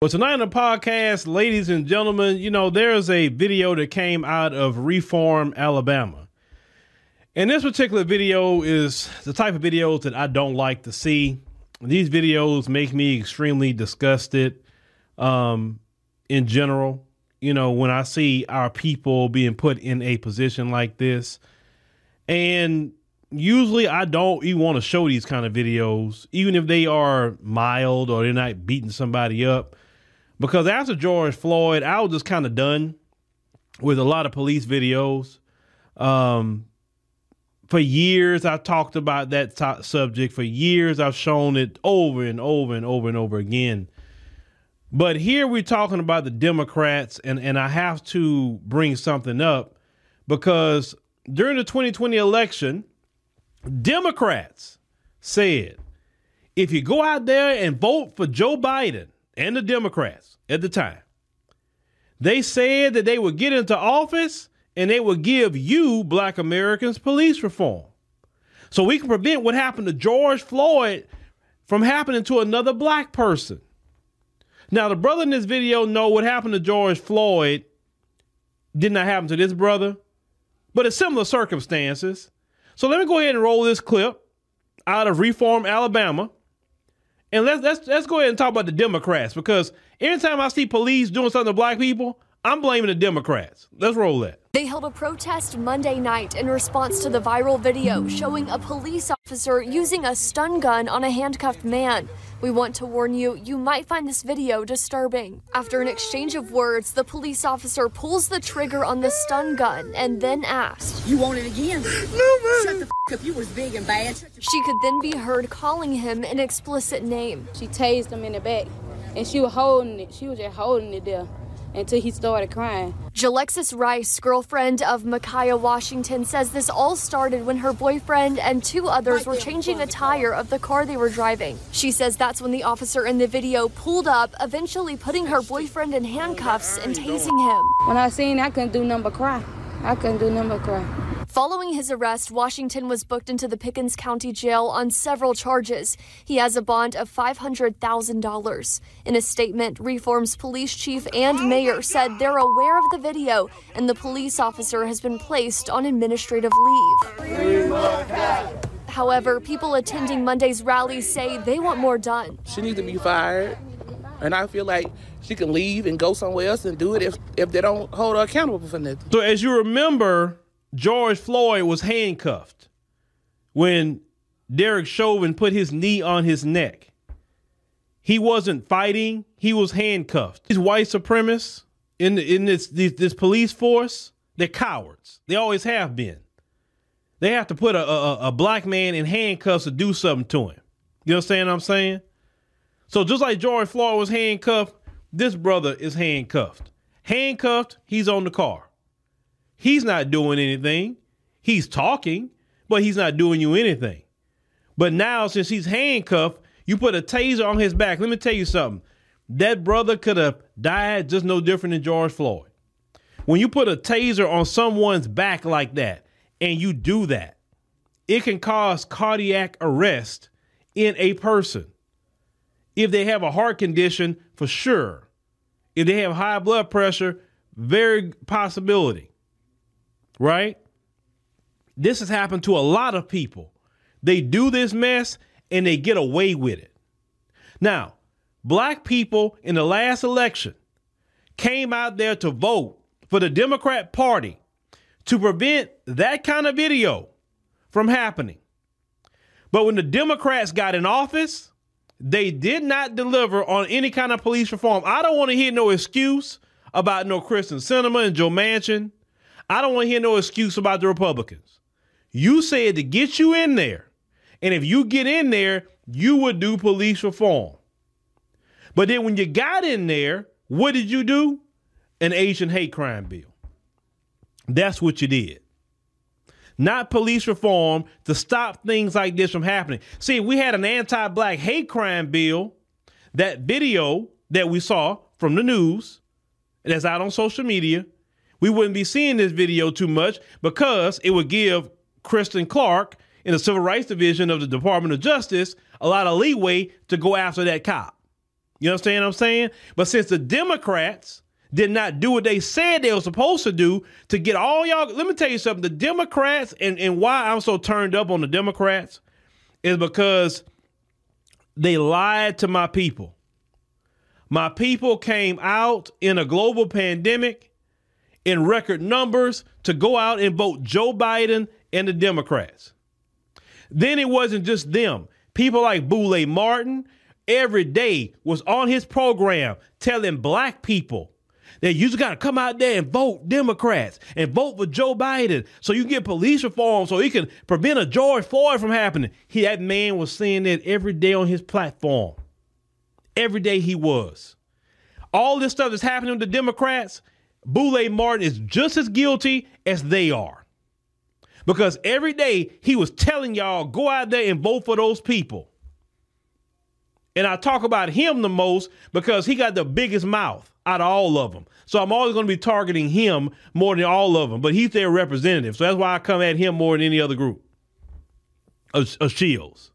Well, tonight on the podcast, ladies and gentlemen, you know, there's a video that came out of Reform, Alabama. And this particular video is the type of videos that I don't like to see. These videos make me extremely disgusted um, in general. You know, when I see our people being put in a position like this. And usually I don't even want to show these kind of videos, even if they are mild or they're not beating somebody up because after George Floyd, I was just kind of done with a lot of police videos. Um, for years, I've talked about that top subject. For years, I've shown it over and over and over and over again. But here we're talking about the Democrats, and, and I have to bring something up because during the 2020 election, Democrats said if you go out there and vote for Joe Biden, and the Democrats at the time, they said that they would get into office and they would give you, black Americans, police reform. So we can prevent what happened to George Floyd from happening to another black person. Now, the brother in this video know what happened to George Floyd did not happen to this brother, but it's similar circumstances. So let me go ahead and roll this clip out of Reform, Alabama. And let's let's let's go ahead and talk about the Democrats because anytime I see police doing something to black people, I'm blaming the Democrats. Let's roll that. They held a protest Monday night in response to the viral video showing a police officer using a stun gun on a handcuffed man. We want to warn you, you might find this video disturbing. After an exchange of words, the police officer pulls the trigger on the stun gun and then asked, You want it again? No, man. Shut the f up. You was big and bad. She could then be heard calling him an explicit name. She tased him in the back and she was holding it. She was just holding it there until he started crying. Jalexis Rice, girlfriend of Ma'Khia Washington, says this all started when her boyfriend and two others were changing a tire of the car they were driving. She says that's when the officer in the video pulled up, eventually putting her boyfriend in handcuffs and tasing him. When I seen that, I couldn't do nothing but cry. I couldn't do nothing but cry. Following his arrest, Washington was booked into the Pickens County Jail on several charges. He has a bond of $500,000. In a statement, Reform's police chief and mayor said they're aware of the video and the police officer has been placed on administrative leave. However, people attending Monday's rally say they want more done. She needs to be fired. And I feel like she can leave and go somewhere else and do it if, if they don't hold her accountable for nothing. So, as you remember, George Floyd was handcuffed when Derek Chauvin put his knee on his neck. He wasn't fighting, he was handcuffed. These white supremacists in, the, in this, this, this police force, they're cowards. They always have been. They have to put a, a, a black man in handcuffs to do something to him. You understand what I'm saying? So just like George Floyd was handcuffed, this brother is handcuffed. Handcuffed, he's on the car. He's not doing anything. He's talking, but he's not doing you anything. But now, since he's handcuffed, you put a taser on his back. Let me tell you something. That brother could have died just no different than George Floyd. When you put a taser on someone's back like that, and you do that, it can cause cardiac arrest in a person. If they have a heart condition, for sure. If they have high blood pressure, very possibility right? This has happened to a lot of people. They do this mess and they get away with it. Now, black people in the last election came out there to vote for the Democrat Party to prevent that kind of video from happening. But when the Democrats got in office, they did not deliver on any kind of police reform. I don't want to hear no excuse about no Kyrsten Sinema and Joe Manchin I don't want to hear no excuse about the Republicans. You said to get you in there. And if you get in there, you would do police reform. But then when you got in there, what did you do? An Asian hate crime bill. That's what you did. Not police reform to stop things like this from happening. See, we had an anti black hate crime bill, that video that we saw from the news that's out on social media we wouldn't be seeing this video too much because it would give Kristen Clarke in the Civil Rights Division of the Department of Justice a lot of leeway to go after that cop. You understand what I'm saying? But since the Democrats did not do what they said they were supposed to do to get all y'all, let me tell you something. The Democrats and, and why I'm so turned up on the Democrats is because they lied to my people. My people came out in a global pandemic in record numbers to go out and vote Joe Biden and the Democrats. Then it wasn't just them. People like Boule Martin every day was on his program telling black people that you just got to come out there and vote Democrats and vote for Joe Biden so you can get police reform so he can prevent a George Floyd from happening. He, that man was saying that every day on his platform. Every day he was. All this stuff that's happening with the Democrats, Boule Martin is just as guilty as they are. Because every day he was telling y'all, go out there and vote for those people. And I talk about him the most because he got the biggest mouth out of all of them. So I'm always going to be targeting him more than all of them. But he's their representative. So that's why I come at him more than any other group of, of shields.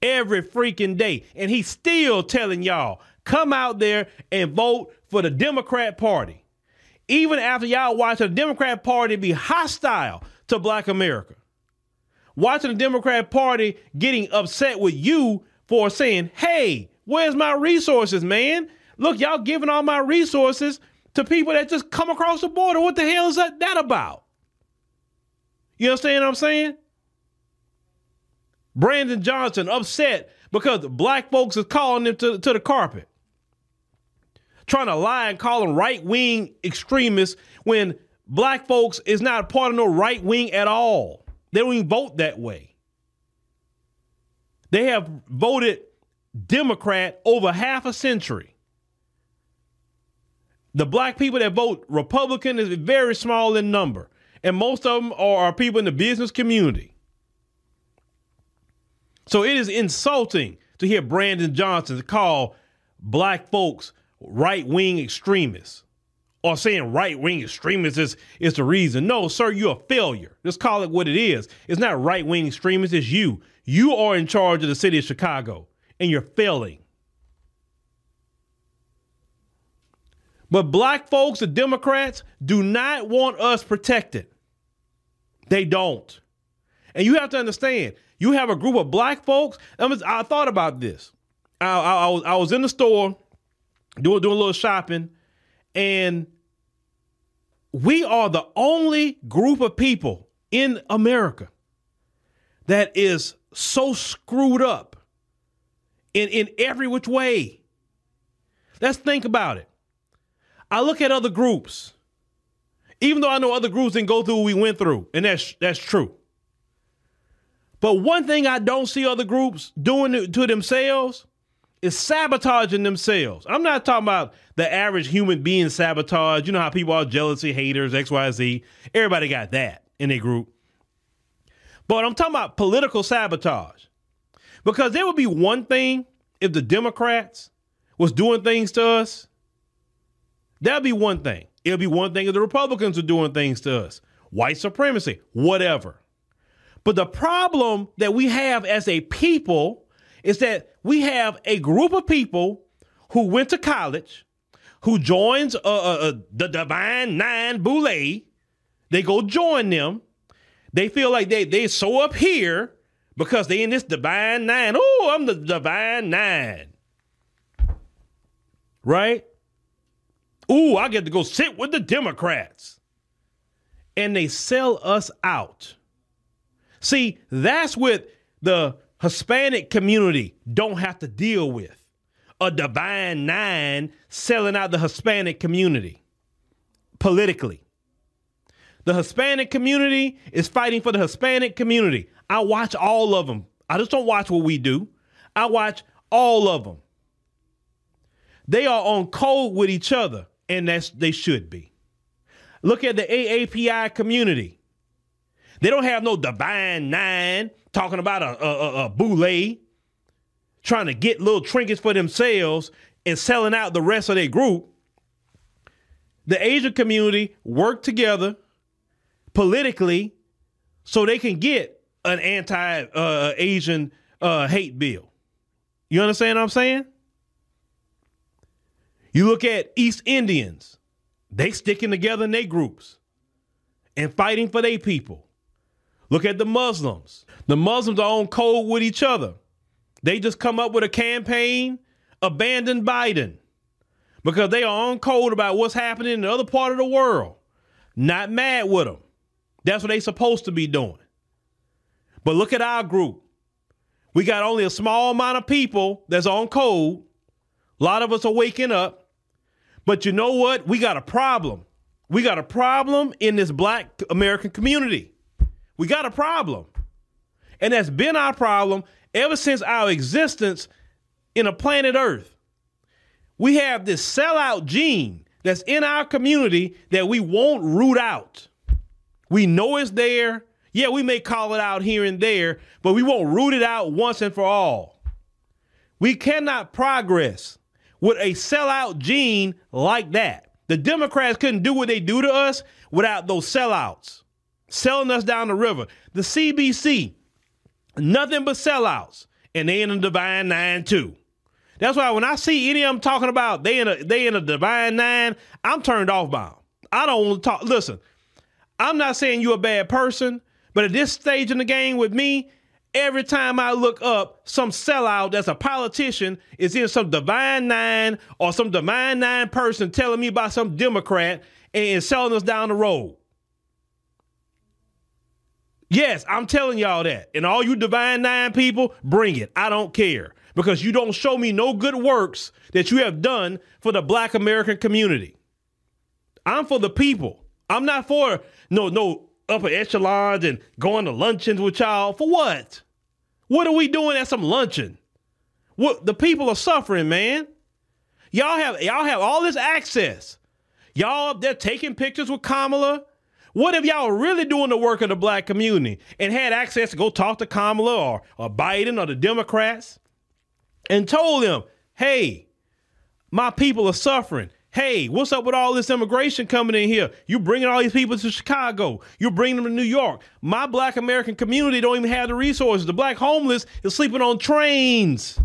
Every freaking day. And he's still telling y'all, come out there and vote for the Democrat Party. Even after y'all watching the Democrat Party be hostile to black America. Watching the Democrat Party getting upset with you for saying, hey, where's my resources, man? Look, y'all giving all my resources to people that just come across the border. What the hell is that, that about? You understand what I'm saying? Brandon Johnson upset because black folks is calling him to, to the carpet. Trying to lie and call them right wing extremists when black folks is not a part of no right wing at all. They don't even vote that way. They have voted Democrat over half a century. The black people that vote Republican is very small in number, and most of them are, people in the business community. So it is insulting to hear Brandon Johnson call black folks right wing extremists or saying right wing extremists is, is the reason. No, sir, you're a failure. Just call it what it is. It's not right wing extremists, it's you. You are in charge of the city of Chicago and you're failing. But black folks, the Democrats, do not want us protected. They don't. And you have to understand, you have a group of black folks. I, mean, I thought about this. I, I, I, was, I was in the store doing, doing a little shopping, and we are the only group of people in America that is so screwed up in, in every which way. Let's think about it. I look at other groups, even though I know other groups didn't go through what we went through, and that's that's true. But one thing I don't see other groups doing to themselves is sabotaging themselves. I'm not talking about the average human being sabotage. You know how people are jealousy, haters, XYZ. Everybody got that in a group. But I'm talking about political sabotage. Because there would be one thing if the Democrats was doing things to us. That'd be one thing. It'll be one thing if the Republicans are doing things to us. White supremacy, whatever. But the problem that we have as a people is that we have a group of people who went to college, who joins uh, uh, uh, the Divine Nine Boule. They go join them. They feel like they they so up here because they in this Divine Nine. Oh, I'm the Divine Nine. Right? Ooh, I get to go sit with the Democrats. And they sell us out. See, that's what the Hispanic community don't have to deal with. A divine nine selling out the Hispanic community politically. The Hispanic community is fighting for the Hispanic community. I watch all of them. I just don't watch what we do. I watch all of them. They are on code with each other, and that's they should be. Look at the AAPI community. They don't have no divine nine talking about a, a, a, a boule trying to get little trinkets for themselves and selling out the rest of their group. The Asian community work together politically so they can get an anti uh, Asian uh, hate bill. You understand what I'm saying? You look at East Indians, they sticking together in their groups and fighting for their people. Look at the Muslims. The Muslims are on code with each other. They just come up with a campaign, abandon Biden, because they are on code about what's happening in the other part of the world. Not mad with them. That's what they supposed to be doing. But look at our group. We got only a small amount of people that's on code. A lot of us are waking up. But you know what? We got a problem. We got a problem in this black American community. We got a problem. And that's been our problem ever since our existence in a planet Earth. We have this sellout gene that's in our community that we won't root out. We know it's there. Yeah, we may call it out here and there, but we won't root it out once and for all. We cannot progress with a sellout gene like that. The Democrats couldn't do what they do to us without those sellouts selling us down the river. The CBC, nothing but sellouts, and they in a divine nine too. That's why when I see any of them talking about they in a they in a divine nine, I'm turned off by them. I don't want to talk. Listen, I'm not saying you're a bad person, but at this stage in the game with me, every time I look up, some sellout that's a politician is in some divine nine or some divine nine person telling me about some Democrat and selling us down the road. Yes, I'm telling y'all that. And all you divine nine people, bring it. I don't care because you don't show me no good works that you have done for the black American community. I'm for the people. I'm not for no no upper echelons and going to luncheons with y'all. For what? What are we doing at some luncheon? What the people are suffering, man. Y'all have y'all have all this access. Y'all up there taking pictures with Kamala. What if y'all really doing the work of the black community and had access to go talk to Kamala or, or Biden or the Democrats and told them, hey, my people are suffering. Hey, what's up with all this immigration coming in here? You're bringing all these people to Chicago. You're bringing them to New York. My black American community don't even have the resources. The black homeless is sleeping on trains.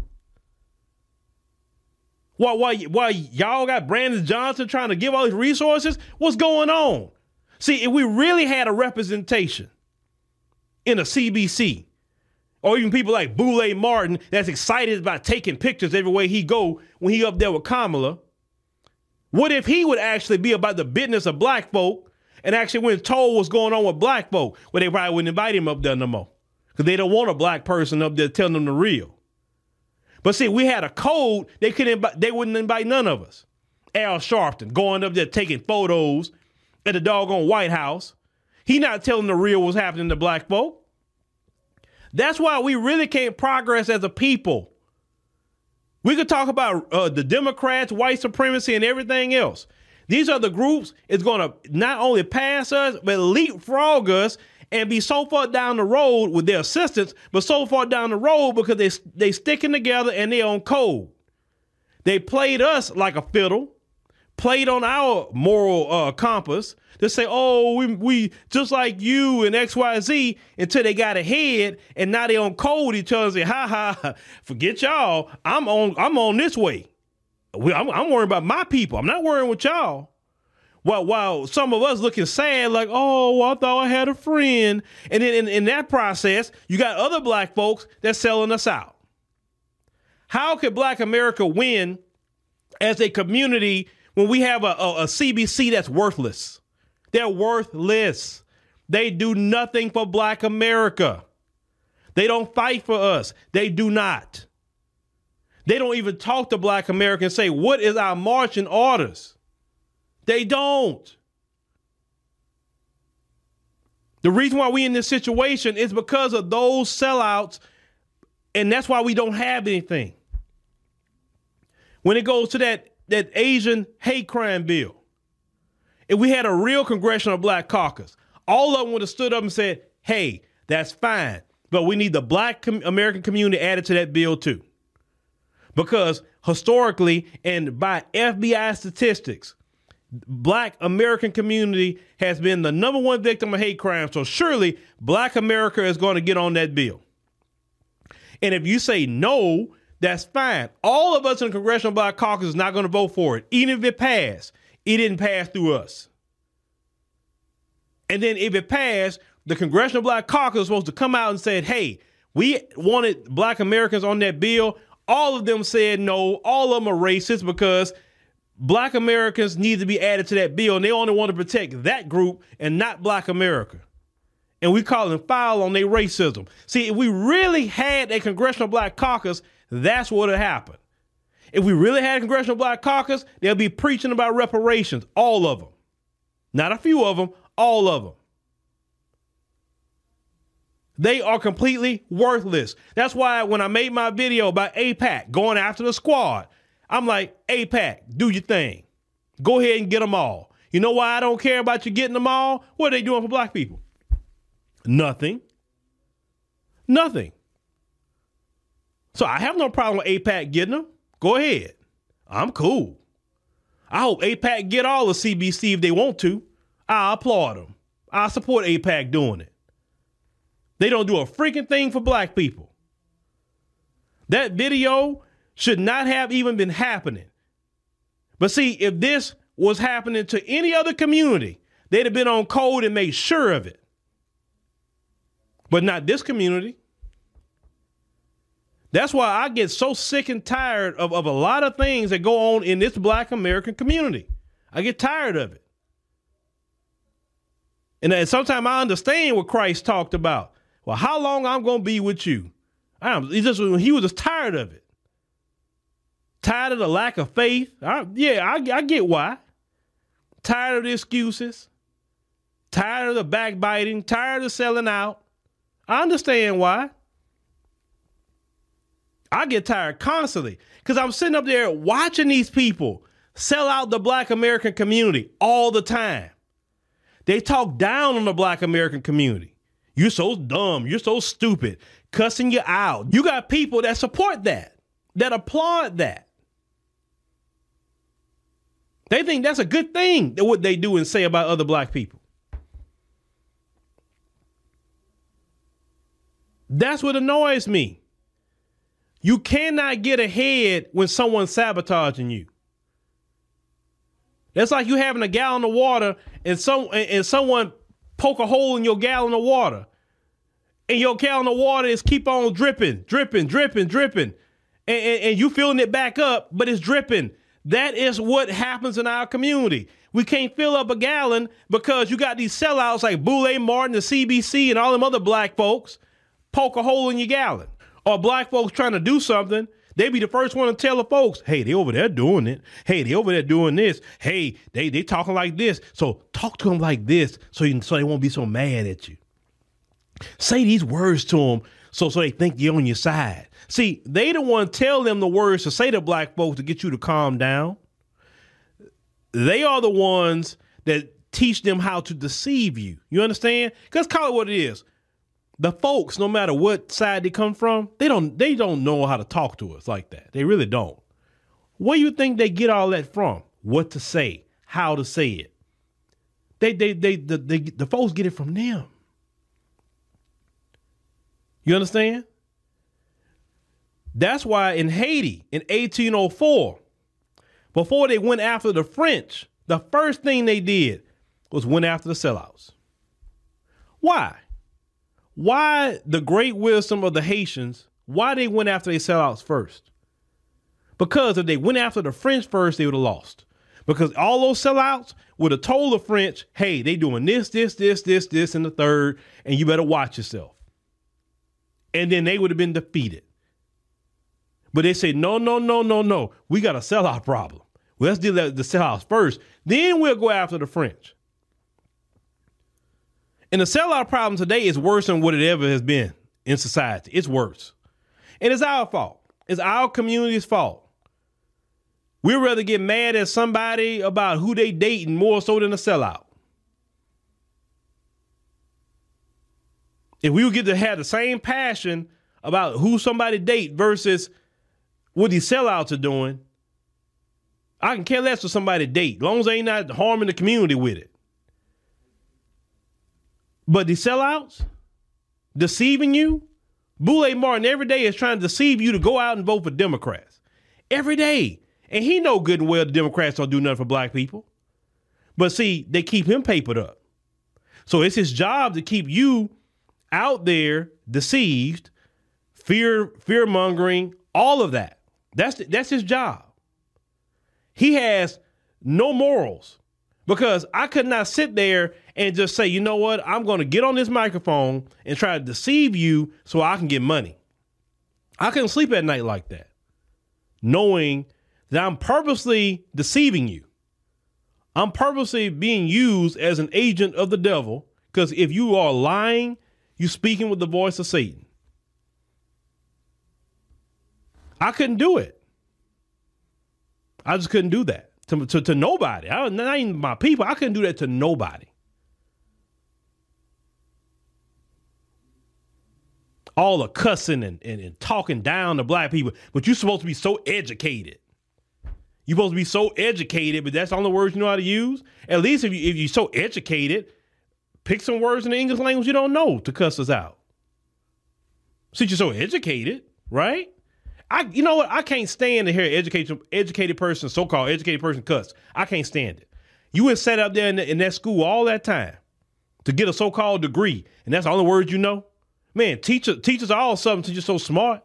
Why, why, why y'all got Brandon Johnson trying to give all these resources? What's going on? See, if we really had a representation in a CBC, or even people like Boule Martin that's excited about taking pictures everywhere he go when he up there with Kamala, what if he would actually be about the business of black folk and actually went told what's going on with black folk? Well, they probably wouldn't invite him up there no more because they don't want a black person up there telling them the real. But see, we had a code they couldn't they wouldn't invite none of us. Al Sharpton going up there taking photos at the doggone White House. He not telling the real what's happening to black folk. That's why we really can't progress as a people. We could talk about uh, the Democrats, white supremacy, and everything else. These are the groups it's going to not only pass us, but leapfrog us and be so far down the road with their assistance, but so far down the road because they they sticking together and they on code. They played us like a fiddle played on our moral uh, compass to say, oh, we, we just like you and XYZ until they got ahead and now they on code each other and say, ha ha, forget y'all. I'm on I'm on this way. I'm, I'm worrying about my people. I'm not worrying with y'all. While, while some of us looking sad, like, oh, well, I thought I had a friend. And then in, in that process, you got other black folks that's selling us out. How could black America win as a community when we have a, a, a CBC that's worthless. They're worthless. They do nothing for black America. They don't fight for us. They do not. They don't even talk to black America and say, what is our marching orders? They don't. The reason why we in this situation is because of those sellouts, and that's why we don't have anything. When it goes to that that Asian hate crime bill, if we had a real congressional black caucus, all of them would have stood up and said, hey, that's fine, but we need the black com- American community added to that bill too. Because historically and by FBI statistics, black American community has been the number one victim of hate crime. So surely black America is going to get on that bill. And if you say no That's fine. All of us in the Congressional Black Caucus is not going to vote for it. Even if it passed, it didn't pass through us. And then if it passed, the Congressional Black Caucus was supposed to come out and said, hey, we wanted black Americans on that bill. All of them said no. All of them are racist because black Americans need to be added to that bill. And they only want to protect that group and not black America. And we call them foul on their racism. See, if we really had a Congressional Black Caucus, that's what would happen. If we really had a Congressional Black Caucus, they'll be preaching about reparations, all of them. Not a few of them, all of them. They are completely worthless. That's why when I made my video about AIPAC going after the squad, I'm like, AIPAC, do your thing. Go ahead and get them all. You know why I don't care about you getting them all? What are they doing for black people? Nothing. Nothing. So I have no problem with AIPAC getting them. Go ahead. I'm cool. I hope AIPAC get all the CBC if they want to. I applaud them. I support AIPAC doing it. They don't do a freaking thing for black people. That video should not have even been happening. But see, if this was happening to any other community, they'd have been on code and made sure of it. But not this community. That's why I get so sick and tired of, of a lot of things that go on in this black American community. I get tired of it. And, sometimes I understand what Christ talked about. Well, how long I'm going to be with you? I'm, he just he was just tired of it, tired of the lack of faith. I, yeah, I, I get why. Tired of the excuses, tired of the backbiting, tired of selling out. I understand why. I get tired constantly because I'm sitting up there watching these people sell out the black American community all the time. They talk down on the black American community. You're so dumb. You're so stupid. Cussing you out. You got people that support that, that applaud that. They think that's a good thing that what they do and say about other black people. That's what annoys me. You cannot get ahead when someone's sabotaging you. That's like you having a gallon of water and some and someone poke a hole in your gallon of water. And your gallon of water is keep on dripping, dripping, dripping, dripping. And, and, and you filling it back up, but it's dripping. That is what happens in our community. We can't fill up a gallon because you got these sellouts like Boule Martin, the CBC, and all them other black folks poke a hole in your gallon. Or black folks trying to do something they be the first one to tell the folks, hey, they over there doing it. Hey, they over there doing this. Hey, they they talking like this. So talk to them like this so you, so they won't be so mad at you. Say these words to them so so they think you're on your side. See, they the one tell them the words to say to black folks to get you to calm down. They are the ones that teach them how to deceive you. You understand? Because call it what it is the folks, no matter what side they come from, they don't they don't know how to talk to us like that. They really don't. Where do you think they get all that from? What to say, how to say it. They they they the they, the folks get it from them. You understand? That's why in Haiti in 1804, before they went after the French, the first thing they did was went after the sellouts. Why? Why the great wisdom of the Haitians, why they went after their sellouts first. Because if they went after the French first, they would have lost. Because all those sellouts would have told the French, hey, they doing this, this, this, this, this, and the third, and you better watch yourself. And then they would have been defeated. But they say, no, no, no, no, no. We got a sellout problem. Let's deal with the sellouts first. Then we'll go after the French. And the sellout problem today is worse than what it ever has been in society. It's worse. And it's our fault. It's our community's fault. We'd rather get mad at somebody about who they dating more so than a sellout. If we would get to have the same passion about who somebody date versus what these sellouts are doing, I can care less for somebody date, as long as they ain't not harming the community with it. But the sellouts, deceiving you, Boule Martin every day is trying to deceive you to go out and vote for Democrats. Every day. And he know good and well the Democrats don't do nothing for black people. But see, they keep him papered up. So it's his job to keep you out there deceived, fear, fear mongering, all of that. That's that's his job. He has no morals because I could not sit there and just say, you know what, I'm going to get on this microphone and try to deceive you so I can get money. I couldn't sleep at night like that, knowing that I'm purposely deceiving you. I'm purposely being used as an agent of the devil because if you are lying, you're speaking with the voice of Satan. I couldn't do it. I just couldn't do that to, to, to nobody. I, not even my people. I couldn't do that to nobody. All the cussing and, and, and talking down to black people, but you're supposed to be so educated. You're supposed to be so educated, but that's all the words you know how to use. At least if, you, if you're so educated, pick some words in the English language you don't know to cuss us out. Since you're so educated, right? I, you know what? I can't stand to hear educated, educated person, so-called educated person, cuss. I can't stand it. You were set up there in, the, in that school all that time to get a so-called degree, and that's the only words you know. Man, teachers, teachers are all something to you're so smart.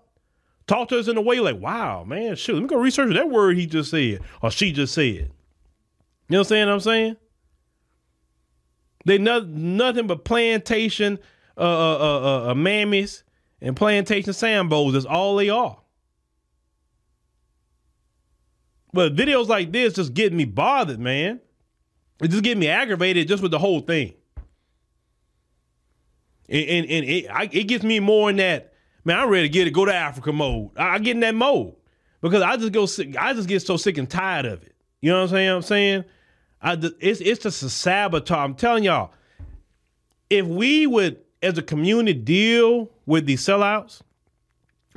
Talk to us in a way like, wow, man, shoot, let me go research that word he just said or she just said. You know what I'm saying? I'm saying they no, nothing but plantation uh, uh, uh, uh, mammies and plantation sambos. That's all they are. But videos like this just getting me bothered, man. It just getting me aggravated just with the whole thing. And, and, and it, I, it gets me more in that, man, I'm ready to get it, go to Africa mode. I, I get in that mode because I just go sick, I just get so sick and tired of it. You know what I'm saying? I'm saying I, it's it's just a sabotage. I'm telling y'all, if we would, as a community, deal with these sellouts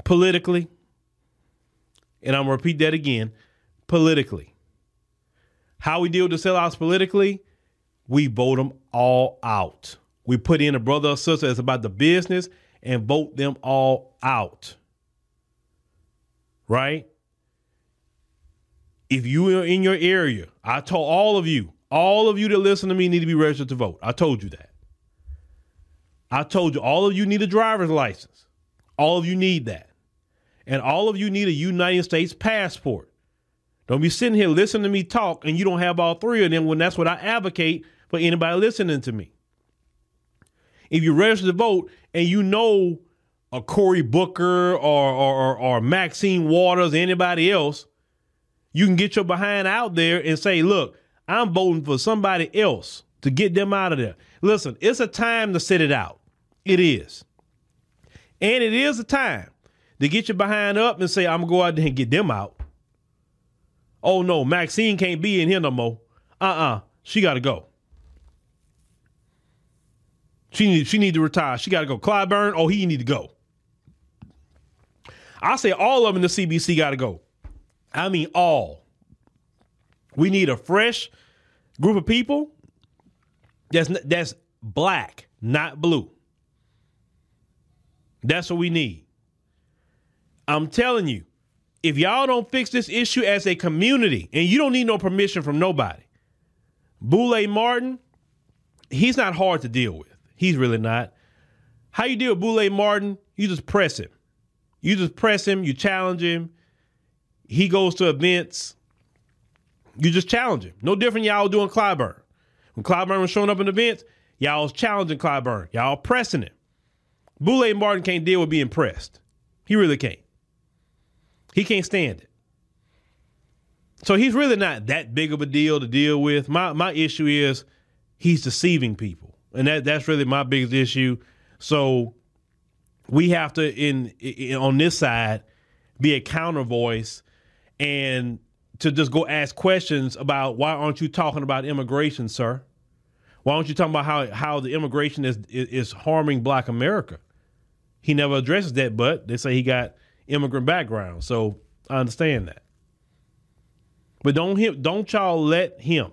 politically, and I'm gonna repeat that again, politically. How we deal with the sellouts politically, we vote them all out. We put in a brother or sister that's about the business and vote them all out. Right? If you are in your area, I told all of you, all of you that listen to me need to be registered to vote. I told you that. I told you all of you need a driver's license. All of you need that. And all of you need a United States passport. Don't be sitting here listening to me talk and you don't have all three of them when that's what I advocate for anybody listening to me. If you register to vote and you know a Cory Booker or, or, or Maxine Waters, or anybody else, you can get your behind out there and say, look, I'm voting for somebody else to get them out of there. Listen, it's a time to sit it out. It is. And it is a time to get your behind up and say, I'm going to go out there and get them out. Oh no, Maxine can't be in here no more. Uh-uh. She gotta go. She need she need to retire. She gotta go. Clyburn, oh, he need to go. I say all of them in the CBC gotta go. I mean all. We need a fresh group of people that's that's black, not blue. That's what we need. I'm telling you, if y'all don't fix this issue as a community, and you don't need no permission from nobody, Boule Martin, he's not hard to deal with. He's really not. How you deal with Boule Martin? You just press him. You just press him, you challenge him. He goes to events. You just challenge him. No different y'all doing Clyburn. When Clyburn was showing up in events, y'all was challenging Clyburn. Y'all pressing him. Boule Martin can't deal with being pressed. He really can't. He can't stand it. So he's really not that big of a deal to deal with. My my issue is he's deceiving people. And that that's really my biggest issue. So we have to in, in on this side be a counter voice and to just go ask questions about why aren't you talking about immigration, sir? Why aren't you talking about how how the immigration is is, is harming Black America? He never addresses that, but they say he got immigrant background, so I understand that. But don't him, don't y'all let him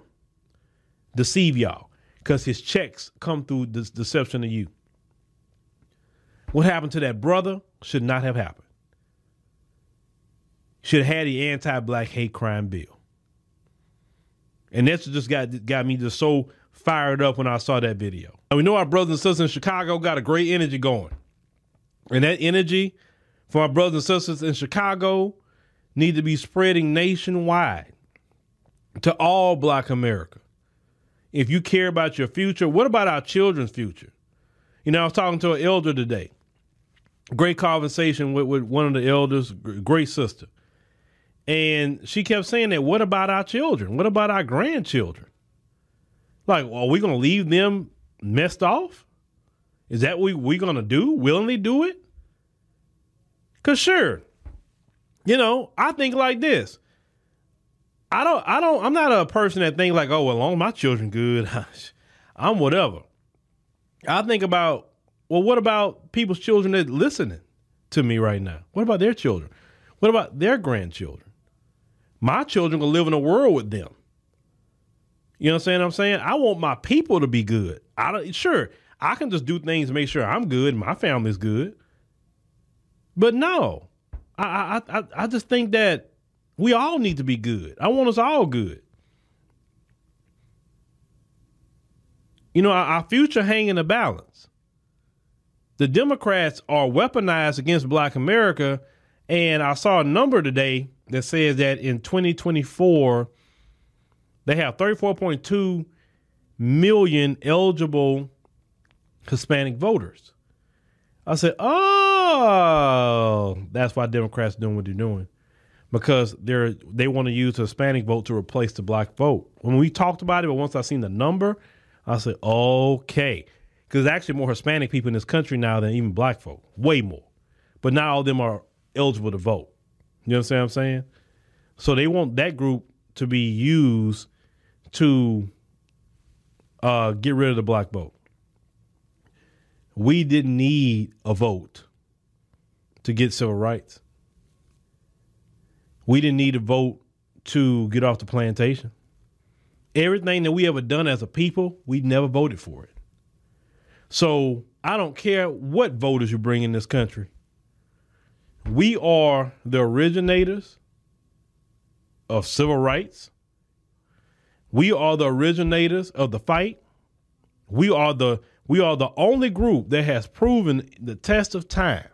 deceive y'all, because his checks come through this deception of you. What happened to that brother should not have happened. Should have had the anti-black hate crime bill. And that's just got got me just so fired up when I saw that video. And we know our brothers and sisters in Chicago got a great energy going. And that energy for our brothers and sisters in Chicago need to be spreading nationwide to all black America. If you care about your future, what about our children's future? You know, I was talking to an elder today. Great conversation with, with one of the elders, great sister. And she kept saying that, what about our children? What about our grandchildren? Like, are we going to leave them messed off? Is that what we we going to do? Willingly do it? Cause sure, you know, I think like this. I don't, I don't, I'm not a person that think like, oh, well, long my children good, I'm whatever. I think about, well, what about people's children that listening to me right now? What about their children? What about their grandchildren? My children gonna live in a world with them. You know what I'm saying? I'm saying I want my people to be good. I don't sure I can just do things to make sure I'm good my family's good. But no, I I I, I just think that we all need to be good. I want us all good. You know, our, our future hang in the balance. The Democrats are weaponized against Black America, and I saw a number today that says that in 2024 they have 34.2 million eligible Hispanic voters. I said, "Oh, that's why Democrats doing what they're doing." Because they're they want to use the Hispanic vote to replace the black vote. When we talked about it, but once I seen the number, I said, "Okay." Because actually more Hispanic people in this country now than even black folk. Way more. But not all of them are eligible to vote. You understand what I'm saying? So they want that group to be used to uh, get rid of the black vote. We didn't need a vote to get civil rights. We didn't need to vote to get off the plantation. Everything that we ever done as a people, we never voted for it. So I don't care what voters you bring in this country. We are the originators of civil rights. We are the originators of the fight. We are the we are the only group that has proven the test of time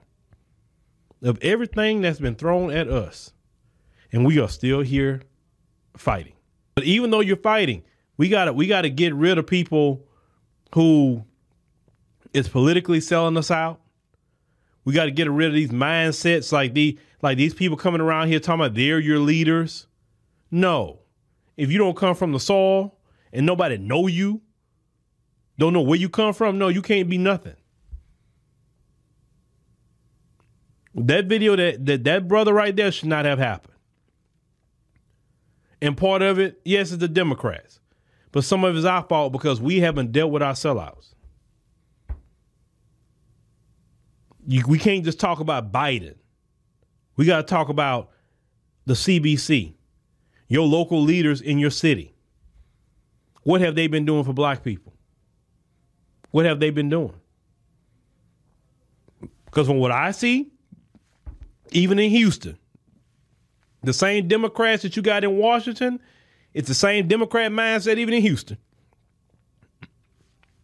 of everything that's been thrown at us. And we are still here fighting. But even though you're fighting, we got to we got to get rid of people who is politically selling us out. We got to get rid of these mindsets like the like these people coming around here talking about they're your leaders. No. If you don't come from the soil and nobody know you, don't know where you come from, no, you can't be nothing. That video that that, that brother right there should not have happened. And part of it, yes, it's the Democrats. But some of it is our fault because we haven't dealt with our sellouts. You, we can't just talk about Biden. We got to talk about the CBC, your local leaders in your city. What have they been doing for black people? What have they been doing? Because from what I see, even in Houston, the same Democrats that you got in Washington, it's the same Democrat mindset even in Houston.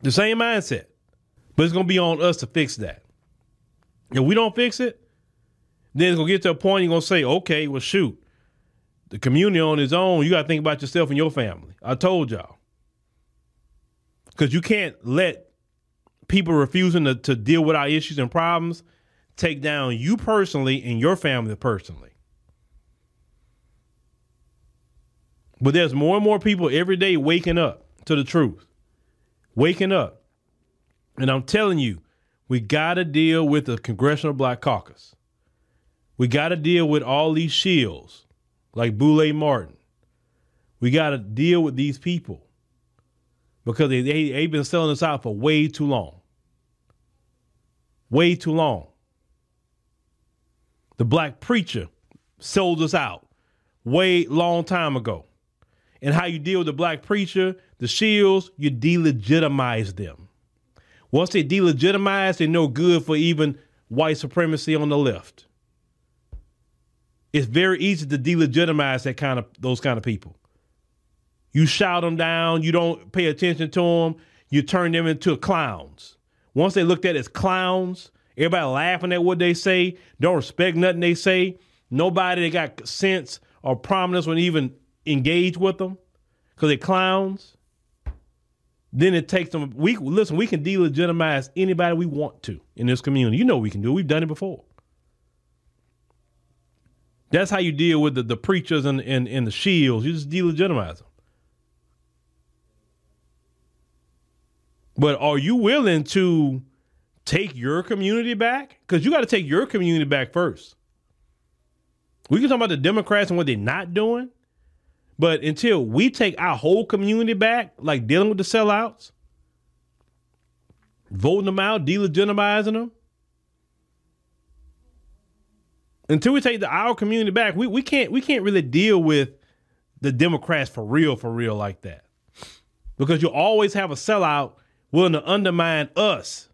The same mindset. But it's going to be on us to fix that. If we don't fix it, then it's going to get to a point you're going to say, okay, well, shoot, the community on its own, you got to think about yourself and your family. I told y'all. Because you can't let people refusing to, to deal with our issues and problems take down you personally and your family personally. But there's more and more people every day waking up to the truth, waking up. And I'm telling you, we got to deal with the Congressional Black Caucus. We got to deal with all these shields like Boule Martin. We got to deal with these people because they, they, they've been selling us out for way too long. Way too long. The black preacher sold us out way long time ago. And how you deal with the black preacher, the shields, you delegitimize them. Once they delegitimize, they're no good for even white supremacy on the left. It's very easy to delegitimize that kind of those kind of people. You shout them down, you don't pay attention to them, you turn them into clowns. Once they looked at as clowns, everybody laughing at what they say, don't respect nothing they say. Nobody that got sense or prominence would even engage with them because they're clowns. Then it takes them. We listen. We can delegitimize anybody we want to in this community. You know we can do. it. We've done it before. That's how you deal with the, the preachers and, and, and the shields. You just delegitimize them. But are you willing to take your community back? Because you got to take your community back first. We can talk about the Democrats and what they're not doing. But until we take our whole community back, like dealing with the sellouts, voting them out, delegitimizing them, until we take the our community back, we, we can't we can't really deal with the Democrats for real, for real like that. Because you always have a sellout willing to undermine us.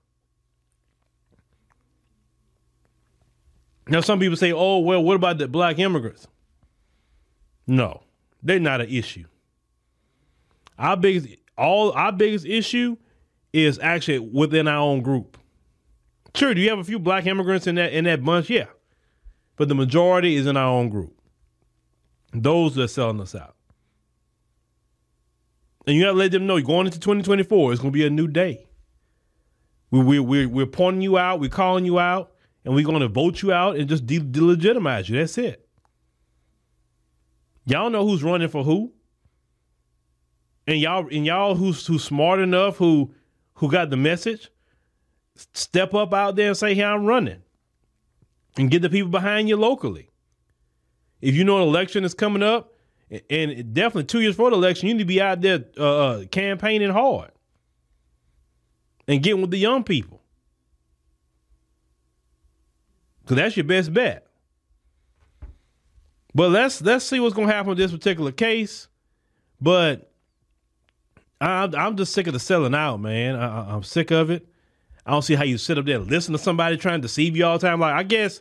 Now some people say, oh well, what about the black immigrants? No, they're not an issue. Our biggest all our biggest issue is actually within our own group. Sure, do you have a few black immigrants in that in that bunch? Yeah but the majority is in our own group. Those that are selling us out. And you got to let them know you're going into 2024, it's going to be a new day. We, we, we're, we're pointing you out, we're calling you out, and we're going to vote you out and just de- delegitimize you. That's it. Y'all know who's running for who. And y'all and y'all who's who's smart enough, who who got the message, step up out there and say, "Hey, I'm running." and get the people behind you locally. If you know an election is coming up, and definitely two years before the election, you need to be out there uh, uh, campaigning hard and getting with the young people. Because that's your best bet. But let's let's see what's going to happen with this particular case. But I'm, I'm just sick of the selling out, man. I, I'm sick of it. I don't see how you sit up there and listen to somebody trying to deceive you all the time. Like I guess,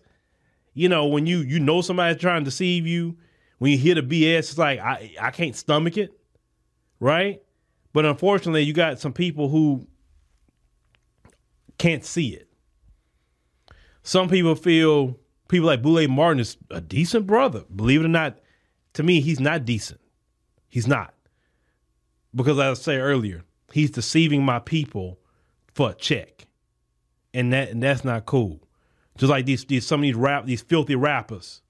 you know, when you you know somebody's trying to deceive you, when you hear the BS, it's like I I can't stomach it, right? But unfortunately, you got some people who can't see it. Some people feel people like Roland Martin is a decent brother. Believe it or not, to me, he's not decent. He's not. Because as I say earlier, he's deceiving my people for a check and that and that's not cool. Just like these these some of these rap these filthy rappers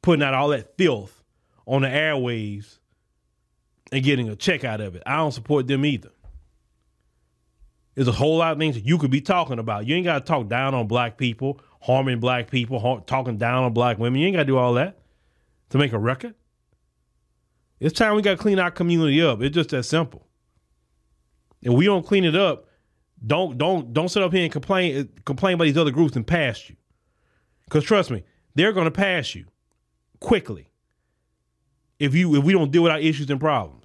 putting out all that filth on the airwaves and getting a check out of it. I don't support them either. There's a whole lot of things that you could be talking about. You ain't got to talk down on black people, harming black people, talking down on black women. You ain't got to do all that to make a record. It's time we got to clean our community up. It's just that simple. If we don't clean it up, don't don't don't sit up here and complain eh, complain about these other groups and pass you. Because trust me, they're going to pass you quickly if you if we don't deal with our issues and problems.